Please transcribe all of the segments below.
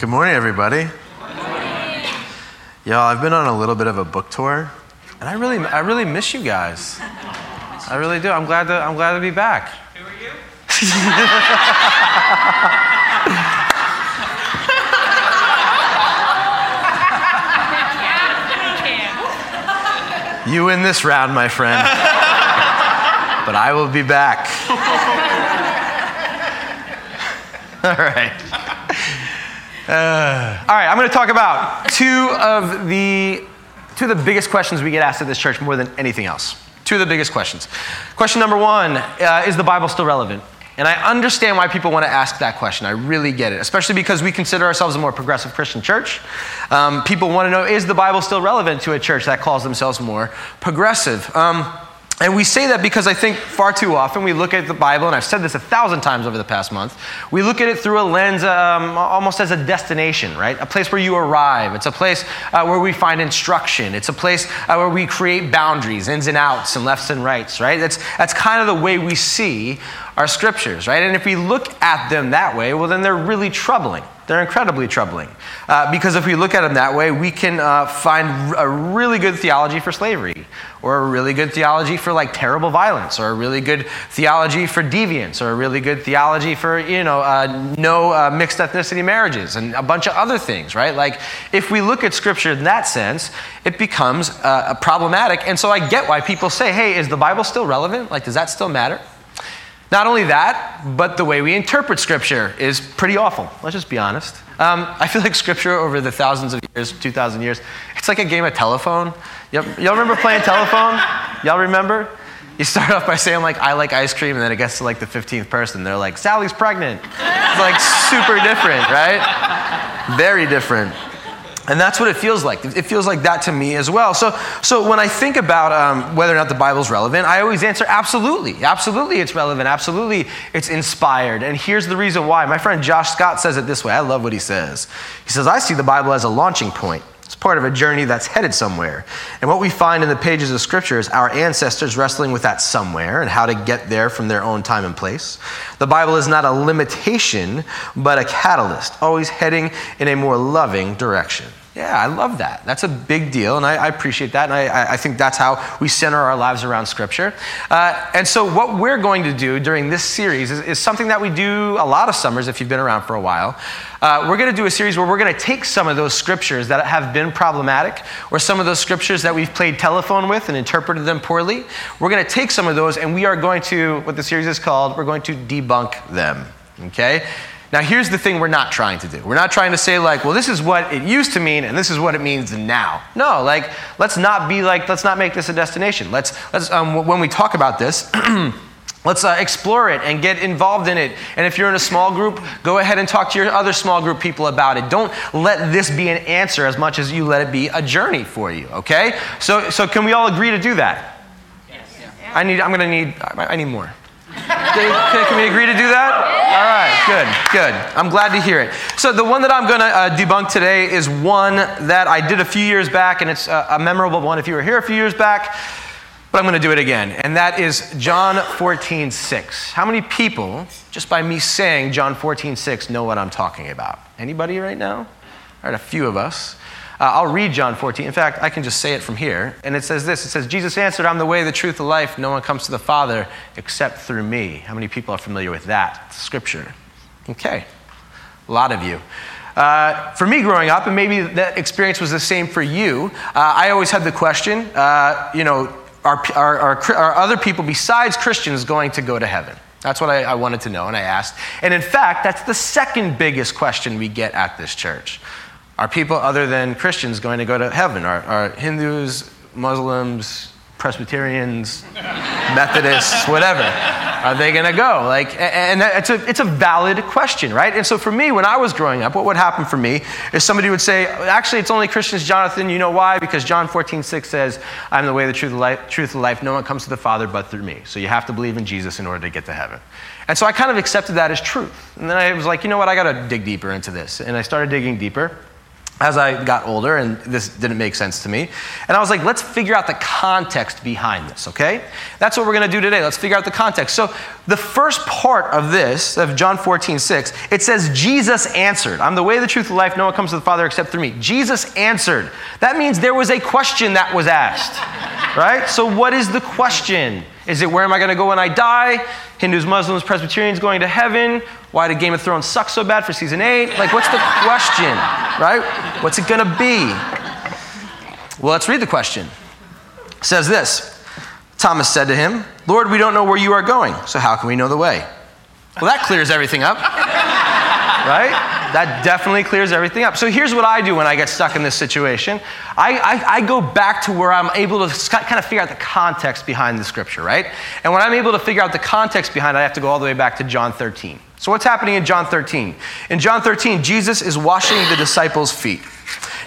Good morning, everybody. Y'all, I've been on a little bit of a book tour, and I really, I really miss you guys. I really do. I'm glad to, I'm glad to be back. Who are you? You win this round, my friend. but I will be back. All right. Uh, all right, I'm going to talk about two of the two of the biggest questions we get asked at this church more than anything else. Two of the biggest questions. Question number one uh, Is the Bible still relevant? And I understand why people want to ask that question. I really get it, especially because we consider ourselves a more progressive Christian church. Um, people want to know is the Bible still relevant to a church that calls themselves more progressive? Um, and we say that because I think far too often we look at the Bible, and I've said this a thousand times over the past month, we look at it through a lens um, almost as a destination, right? A place where you arrive. It's a place uh, where we find instruction. It's a place uh, where we create boundaries, ins and outs, and lefts and rights, right? That's, that's kind of the way we see our scriptures, right? And if we look at them that way, well, then they're really troubling. They're incredibly troubling. Uh, because if we look at them that way, we can uh, find a really good theology for slavery, or a really good theology for like terrible violence, or a really good theology for deviance, or a really good theology for, you know, uh, no uh, mixed ethnicity marriages, and a bunch of other things, right? Like, if we look at scripture in that sense, it becomes uh, problematic. And so I get why people say, hey, is the Bible still relevant? Like, does that still matter? Not only that, but the way we interpret Scripture is pretty awful. Let's just be honest. Um, I feel like Scripture over the thousands of years, 2,000 years, it's like a game of telephone. Y'all, y'all remember playing telephone? Y'all remember? You start off by saying, like, I like ice cream, and then it gets to like the 15th person. They're like, Sally's pregnant. It's like super different, right? Very different. And that's what it feels like. It feels like that to me as well. So, so when I think about um, whether or not the Bible's relevant, I always answer absolutely. Absolutely, it's relevant. Absolutely, it's inspired. And here's the reason why. My friend Josh Scott says it this way. I love what he says. He says, I see the Bible as a launching point part of a journey that's headed somewhere. And what we find in the pages of Scripture is our ancestors wrestling with that somewhere and how to get there from their own time and place. The Bible is not a limitation, but a catalyst, always heading in a more loving direction. Yeah, I love that. That's a big deal, and I, I appreciate that. And I, I, think that's how we center our lives around Scripture. Uh, and so, what we're going to do during this series is, is, something that we do a lot of summers if you've been around for a while. Uh, we're going to do a series where we're going to take some of those scriptures that have been problematic, or some of those scriptures that we've played telephone with and interpreted them poorly. We're going to take some of those, and we are going to, what the series is called, we're going to debunk them. Okay? Now, here's the thing we're not trying to do. We're not trying to say, like, well, this is what it used to mean and this is what it means now. No, like, let's not be like, let's not make this a destination. Let's, let's um, when we talk about this, Let's uh, explore it and get involved in it. And if you're in a small group, go ahead and talk to your other small group people about it. Don't let this be an answer as much as you let it be a journey for you, okay? So, so can we all agree to do that? Yes. Yeah. I need, I'm going to need, I need more. Can, can, we agree to do that? All right, good, good. I'm glad to hear it. So, the one that I'm going to uh, debunk today is one that I did a few years back, and it's a, a memorable one if you were here a few years back, but I'm going to do it again. And that is John 14, 6. How many people, just by me saying John 14, 6, know what I'm talking about? Anybody right now? All right, a few of us. Uh, I'll read John 14. In fact, I can just say it from here. And it says this It says, Jesus answered, I'm the way, the truth, the life. No one comes to the Father except through me. How many people are familiar with that scripture? Okay, a lot of you. Uh, for me growing up, and maybe that experience was the same for you, uh, I always had the question, uh, you know, are, are, are, are, other people besides Christians going to go to heaven? That's what I, I wanted to know, and I asked. And in fact, that's the second biggest question we get at this church. Are people other than Christians going to go to heaven? Are, are Hindus, Muslims, Presbyterians, Methodists, whatever? Are they going to go? Like, and it's a, it's a valid question, right? And so for me, when I was growing up, what would happen for me is somebody would say, actually, it's only Christians, Jonathan. You know why? Because John 14, 6 says, I'm the way, the truth, the life, truth, the life. No one comes to the Father but through me. So you have to believe in Jesus in order to get to heaven. And so I kind of accepted that as truth. And then I was like, you know what? I got to dig deeper into this. And I started digging deeper. As I got older, and this didn't make sense to me. And I was like, let's figure out the context behind this, okay? That's what we're gonna do today. Let's figure out the context. So, the first part of this, of John 14, 6, it says, Jesus answered. I'm the way, the truth, the life. No one comes to the Father except through me. Jesus answered. That means there was a question that was asked, right? So, what is the question? Is it where am I gonna go when I die? Hindus, Muslims, Presbyterians going to heaven? Why did Game of Thrones suck so bad for season eight? Like, what's the question, right? What's it gonna be? Well, let's read the question. It says this Thomas said to him, Lord, we don't know where you are going, so how can we know the way? Well, that clears everything up, right? That definitely clears everything up. So here's what I do when I get stuck in this situation I, I, I, go back to where I'm able to kind of figure out the context behind the scripture, right? And when I'm able to figure out the context behind it, I have to go all the way back to John 13. So, what's happening in John 13? In John 13, Jesus is washing the disciples' feet.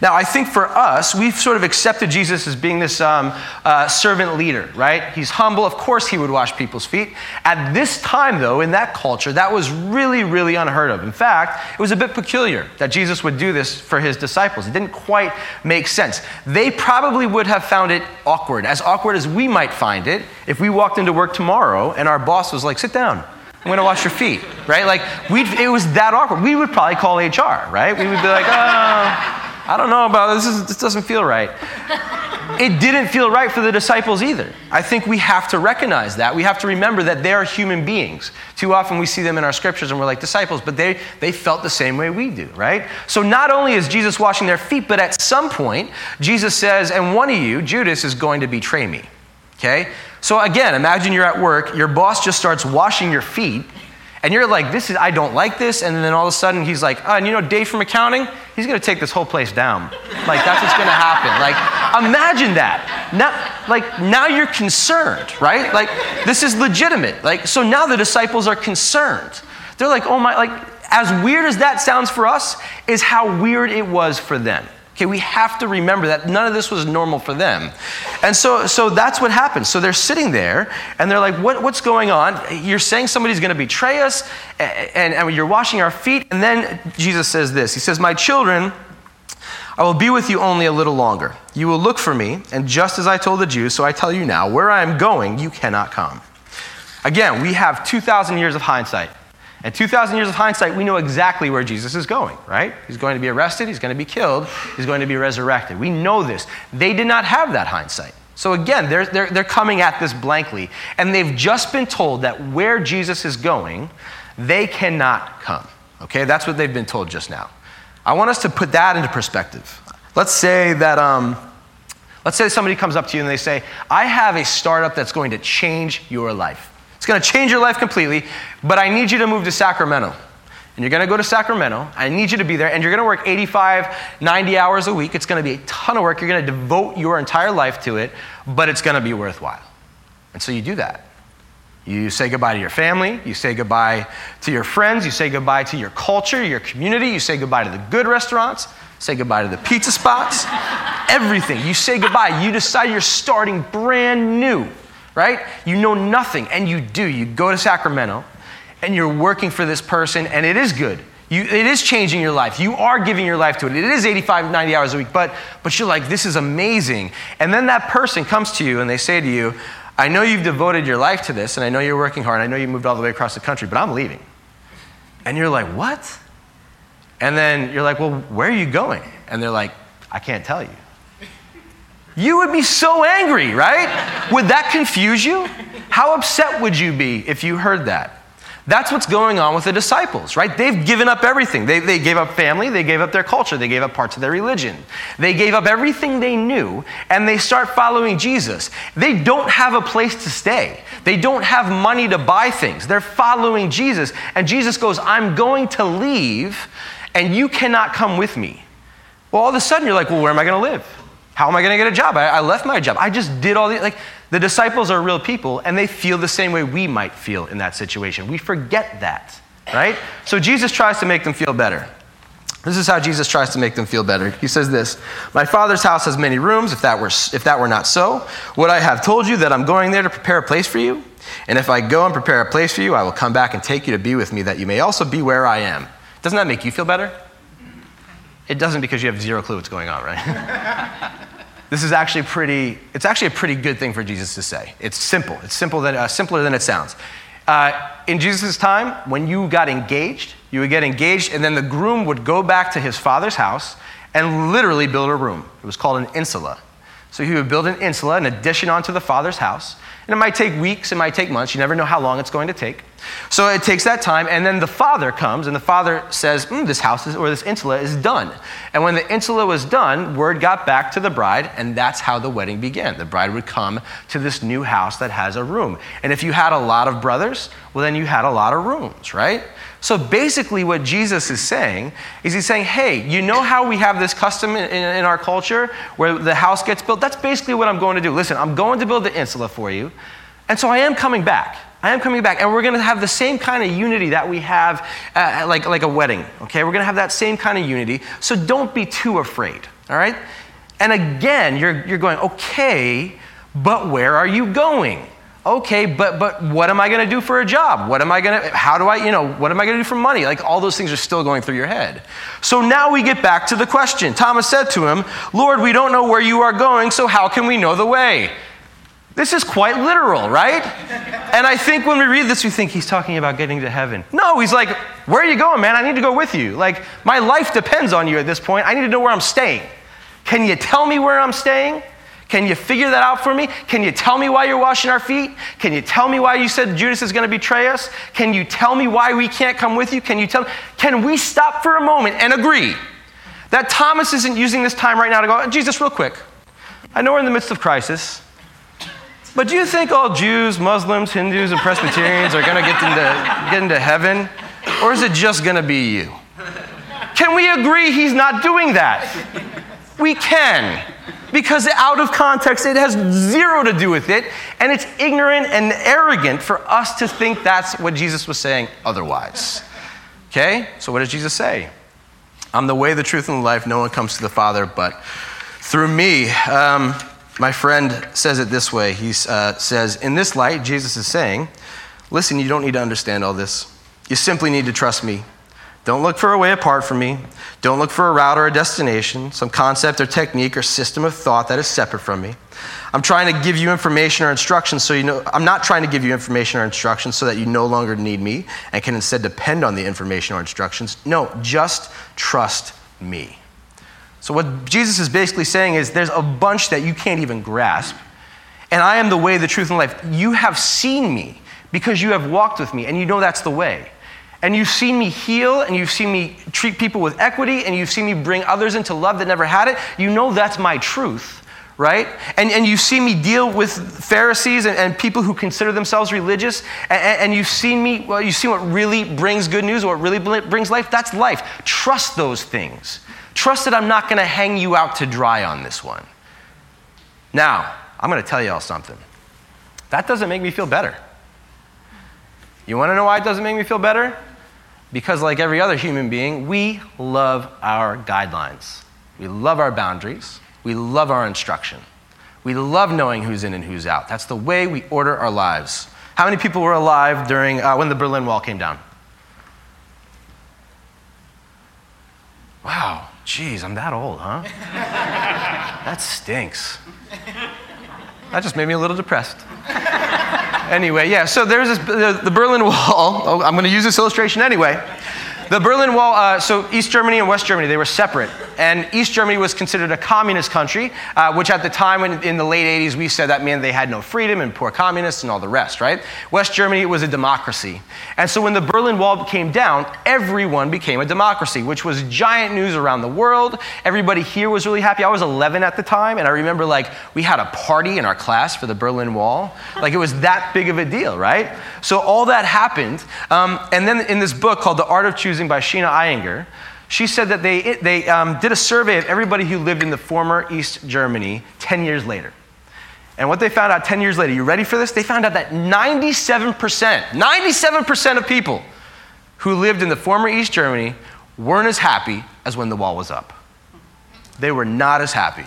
Now, I think for us, we've sort of accepted Jesus as being this um, uh, servant leader, right? He's humble. Of course, he would wash people's feet. At this time, though, in that culture, that was really, really unheard of. In fact, it was a bit peculiar that Jesus would do this for his disciples. It didn't quite make sense. They probably would have found it awkward, as awkward as we might find it if we walked into work tomorrow and our boss was like, sit down. I'm going to wash your feet, right? Like, we it was that awkward. We would probably call HR, right? We would be like, oh, I don't know about this. Is, this doesn't feel right. it didn't feel right for the disciples either. I think we have to recognize that. We have to remember that they are human beings. Too often we see them in our scriptures and we're like disciples, but they, they felt the same way we do, right? So not only is Jesus washing their feet, but at some point, Jesus says, and one of you, Judas, is going to betray me. Okay? So again, imagine you're at work, your boss just starts washing your feet and you're like, this is, I don't like this. And then all of a sudden he's like, oh, and you know Dave from accounting? He's going to take this whole place down. Like, that's what's going to happen. Like, imagine that. Now, like, now you're concerned, right? Like, this is legitimate. Like, so now the disciples are concerned. They're like, oh my, like, as weird as that sounds for us, is how weird it was for them. Okay, we have to remember that none of this was normal for them. And so, so that's what happens. So they're sitting there and they're like, what, What's going on? You're saying somebody's going to betray us and, and, and you're washing our feet. And then Jesus says this He says, My children, I will be with you only a little longer. You will look for me, and just as I told the Jews, so I tell you now, where I am going, you cannot come. Again, we have 2,000 years of hindsight. And 2,000 years of hindsight, we know exactly where Jesus is going, right? He's going to be arrested, he's going to be killed, he's going to be resurrected. We know this. They did not have that hindsight. So again, they're, they're, they're coming at this blankly, and they've just been told that where Jesus is going, they cannot come. Okay, that's what they've been told just now. I want us to put that into perspective. Let's say that, um, let's say somebody comes up to you and they say, I have a startup that's going to change your life. Going to change your life completely, but I need you to move to Sacramento. And you're going to go to Sacramento. I need you to be there, and you're going to work 85, 90 hours a week. It's going to be a ton of work. You're going to devote your entire life to it, but it's going to be worthwhile. And so you do that. You say goodbye to your family. You say goodbye to your friends. You say goodbye to your culture, your community. You say goodbye to the good restaurants. Say goodbye to the pizza spots. Everything. You say goodbye. You decide you're starting brand new right? You know nothing, and you do. You go to Sacramento, and you're working for this person, and it is good. You, it is changing your life. You are giving your life to it. It is 85, 90 hours a week, but, but you're like, this is amazing. And then that person comes to you and they say to you, I know you've devoted your life to this, and I know you're working hard, I know you moved all the way across the country, but I'm leaving. And you're like, what? And then you're like, well, where are you going? And they're like, I can't tell you. You would be so angry, right? Would that confuse you? How upset would you be if you heard that? That's what's going on with the disciples, right? They've given up everything. They, they gave up family, they gave up their culture, they gave up parts of their religion. They gave up everything they knew, and they start following Jesus. They don't have a place to stay, they don't have money to buy things. They're following Jesus, and Jesus goes, I'm going to leave, and you cannot come with me. Well, all of a sudden, you're like, well, where am I going to live? How am I going to get a job? I, I, left my job. I just did all the, like, the disciples are real people and they feel the same way we might feel in that situation. We forget that, right? So Jesus tries to make them feel better. This is how Jesus tries to make them feel better. He says this My Father's house has many rooms. If that, were, if that were not so, would I have told you that I'm going there to prepare a place for you? And if I go and prepare a place for you, I will come back and take you to be with me, that you may also be where I am. Doesn't that make you feel better? It doesn't because you have zero clue what's going on, right? this is actually pretty, it's actually a pretty good thing for Jesus to say. It's simple. It's simple than, uh, simpler than it sounds. Uh, in Jesus' time, when you got engaged, you would get engaged, and then the groom would go back to his father's house and literally build a room. It was called an insula. So he would build an insula, an addition onto the father's house. And it might take weeks, it might take months. You never know how long it's going to take. So it takes that time, and then the father comes, and the father says, mm, This house is, or this insula is done. And when the insula was done, word got back to the bride, and that's how the wedding began. The bride would come to this new house that has a room. And if you had a lot of brothers, well, then you had a lot of rooms, right? So basically, what Jesus is saying is he's saying, hey, you know how we have this custom in, in, in, our culture where the house gets built? That's basically what I'm going to do. Listen, I'm going to build the insula for you. And so I am coming back. I am coming back. And we're going to have the same kind of unity that we have uh, like, like a wedding, okay? We're going to have that same kind of unity. So don't be too afraid, all right? And again, you're, you're going, okay, but where are you going? okay but but what am i going to do for a job what am i going to how do i you know what am i going to do for money like all those things are still going through your head so now we get back to the question thomas said to him lord we don't know where you are going so how can we know the way this is quite literal right and i think when we read this we think he's talking about getting to heaven no he's like where are you going man i need to go with you like my life depends on you at this point i need to know where i'm staying can you tell me where i'm staying can you figure that out for me? Can you tell me why you're washing our feet? Can you tell me why you said Judas is going to betray us? Can you tell me why we can't come with you? Can you tell Can we stop for a moment and agree that Thomas isn't using this time right now to go, Jesus, real quick. I know we're in the midst of crisis. But do you think all Jews, Muslims, Hindus, and Presbyterians are going to get into, heaven? Or is it just going to be you? Can we agree he's not doing that? We can because out of context, it has zero to do with it, and it's ignorant and arrogant for us to think that's what Jesus was saying otherwise. Okay? So, what does Jesus say? I'm the way, the truth, and the life. No one comes to the Father but through me. Um, my friend says it this way. He uh, says, In this light, Jesus is saying, Listen, you don't need to understand all this. You simply need to trust me. Don't look for a way apart from me. Don't look for a route or a destination, some concept or technique or system of thought that is separate from me. I'm trying to give you information or instructions so you know, I'm not trying to give you information or instructions so that you no longer need me and can instead depend on the information or instructions. No, just trust me. So, what Jesus is basically saying is there's a bunch that you can't even grasp. And I am the way, the truth, and life. You have seen me because you have walked with me, and you know that's the way. And you've seen me heal, and you've seen me treat people with equity, and you've seen me bring others into love that never had it. You know that's my truth, right? And, and you see me deal with Pharisees and, and people who consider themselves religious, and, and you've seen me, well, you've seen what really brings good news, what really brings life. That's life. Trust those things. Trust that I'm not going to hang you out to dry on this one. Now, I'm going to tell you all something. That doesn't make me feel better. You want to know why it doesn't make me feel better? Because, like every other human being, we love our guidelines. We love our boundaries. We love our instruction. We love knowing who's in and who's out. That's the way we order our lives. How many people were alive during uh, when the Berlin Wall came down? Wow, geez, I'm that old, huh? that stinks. That just made me a little depressed anyway, yeah, so there's this, the, the Berlin Wall. Oh, I'm going to use this illustration anyway. The Berlin Wall, uh, so East Germany and West Germany, they were separate. And East Germany was considered a communist country, uh, which at the time in, in, the late 80s, we said that meant they had no freedom and poor communists and all the rest, right? West Germany was a democracy. And so when the Berlin Wall came down, everyone became a democracy, which was giant news around the world. Everybody here was really happy. I was 11 at the time, and I remember like we had a party in our class for the Berlin Wall. Like it was that big of a deal, right? So all that happened. Um, and then in this book called The Art of Choosing, by Sheena Iyengar, she said that they, they um, did a survey of everybody who lived in the former East Germany 10 years later. And what they found out 10 years later, you ready for this? They found out that 97%, 97% of people who lived in the former East Germany weren't as happy as when the wall was up. They were not as happy.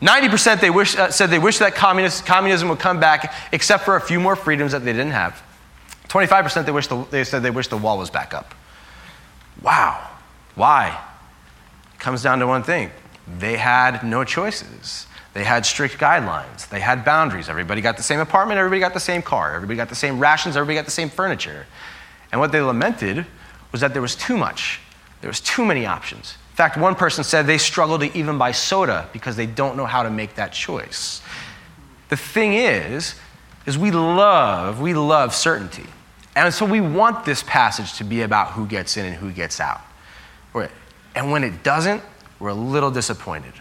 90% they wish, uh, said they wish that communist, communism would come back, except for a few more freedoms that they didn't have. 25% they, wish the, they said they wish the wall was back up. Wow. Why? It comes down to one thing they had no choices. They had strict guidelines. They had boundaries. Everybody got the same apartment. Everybody got the same car. Everybody got the same rations. Everybody got the same furniture. And what they lamented was that there was too much. There was too many options. In fact, one person said they struggle to even buy soda because they don't know how to make that choice. The thing is, is we love, we love certainty. And so we want this passage to be about who gets in and who gets out. And when it doesn't, we're a little disappointed.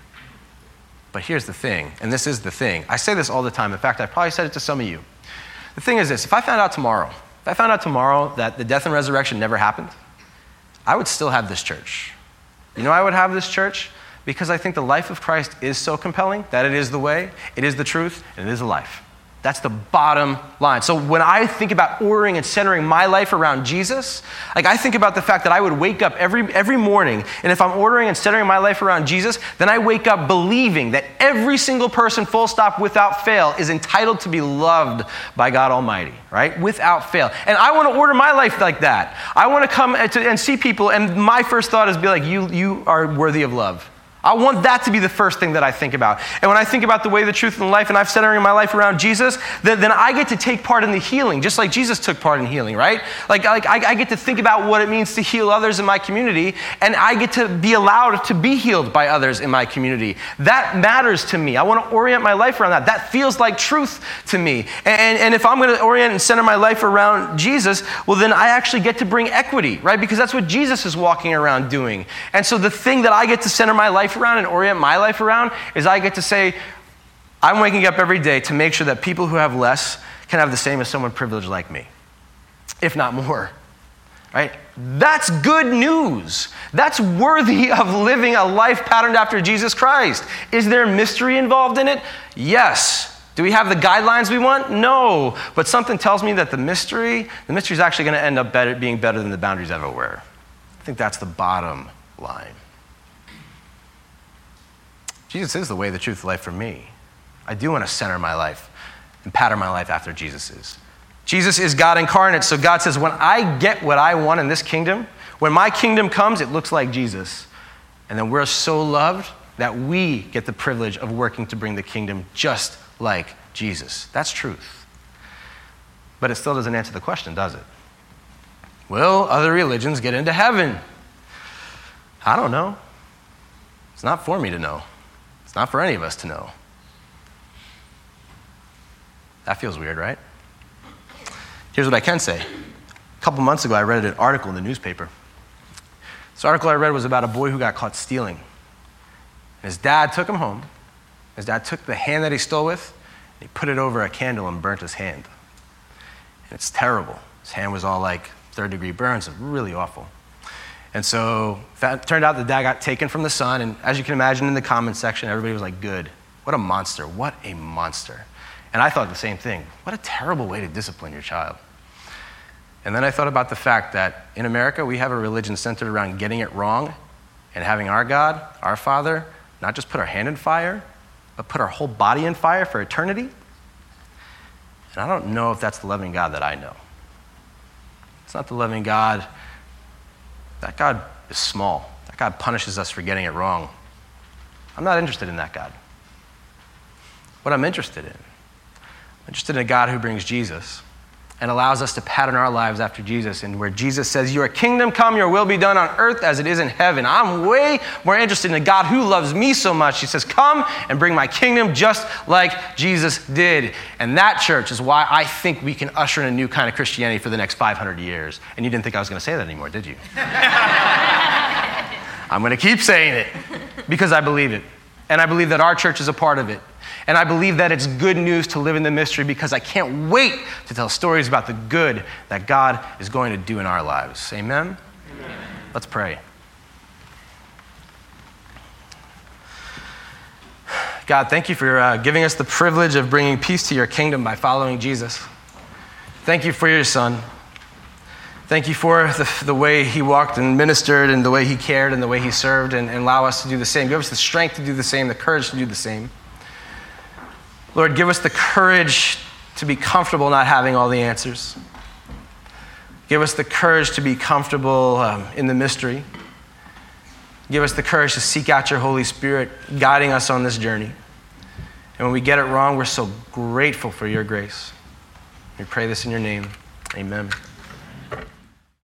But here's the thing, and this is the thing. I say this all the time. In fact, I probably said it to some of you. The thing is this if I found out tomorrow, if I found out tomorrow that the death and resurrection never happened, I would still have this church. You know, I would have this church because I think the life of Christ is so compelling that it is the way, it is the truth, and it is the life. That's the bottom line. So when I think about ordering and centering my life around Jesus, like I think about the fact that I would wake up every, every morning, and if I'm ordering and centering my life around Jesus, then I wake up believing that every single person, full stop, without fail, is entitled to be loved by God Almighty, right? Without fail. And I want to order my life like that. I want uh, to come and see people, and my first thought is be like, you, you are worthy of love. I want that to be the first thing that I think about. And when I think about the way, the truth, and the life, and I'm centering my life around Jesus, then, then I get to take part in the healing, just like Jesus took part in healing, right? Like, like I, I, get to think about what it means to heal others in my community, and I get to be allowed to be healed by others in my community. That matters to me. I want to orient my life around that. That feels like truth to me. And, and if I'm going to orient and center my life around Jesus, well, then I actually get to bring equity, right? Because that's what Jesus is walking around doing. And so the thing that I get to center my life life around and orient my life around is I get to say, I'm waking up every day to make sure that people who have less can have the same as someone privileged like me, if not more. Right? That's good news. That's worthy of living a life patterned after Jesus Christ. Is there mystery involved in it? Yes. Do we have the guidelines we want? No. But something tells me that the mystery, the mystery is actually going to end up better, being better than the boundaries everywhere. I think that's the bottom line. Jesus is the way, the truth, the life for me. I do want to center my life and pattern my life after Jesus is. Jesus is God incarnate, so God says, when I get what I want in this kingdom, when my kingdom comes, it looks like Jesus. And then we're so loved that we get the privilege of working to bring the kingdom just like Jesus. That's truth. But it still doesn't answer the question, does it? Will other religions get into heaven? I don't know. It's not for me to know. It's not for any of us to know. That feels weird, right? Here's what I can say. A couple months ago, I read an article in the newspaper. This article I read was about a boy who got caught stealing. His dad took him home. His dad took the hand that he stole with, and he put it over a candle and burnt his hand. And it's terrible. His hand was all like third degree burns, really awful. And so it turned out the dad got taken from the son, and as you can imagine in the comment section, everybody was like, good. What a monster. What a monster. And I thought the same thing. What a terrible way to discipline your child. And then I thought about the fact that in America, we have a religion centered around getting it wrong and having our God, our Father, not just put our hand in fire, but put our whole body in fire for eternity. And I don't know if that's the loving God that I know. It's not the loving God that God is small. That God punishes us for getting it wrong. I'm not interested in that God. What I'm interested in, I'm interested in a God who brings Jesus and allows us to pattern our lives after Jesus, and where Jesus says, Your kingdom come, your will be done on earth as it is in heaven. I'm way more interested in a God who loves me so much. He says, Come and bring my kingdom just like Jesus did. And that, church, is why I think we can usher in a new kind of Christianity for the next 500 years. And you didn't think I was going to say that anymore, did you? I'm going to keep saying it because I believe it. And I believe that our church is a part of it. And I believe that it's good news to live in the mystery because I can't wait to tell stories about the good that God is going to do in our lives. Amen? Amen. Let's pray. God, thank you for uh, giving us the privilege of bringing peace to your kingdom by following Jesus. Thank you for your son. Thank you for the, the way he walked and ministered and the way he cared and the way he served and, and allow us to do the same. Give us the strength to do the same, the courage to do the same. Lord, give us the courage to be comfortable not having all the answers. Give us the courage to be comfortable um, in the mystery. Give us the courage to seek out your Holy Spirit, guiding us on this journey. And when we get it wrong, we're so grateful for your grace. We pray this in your name. Amen.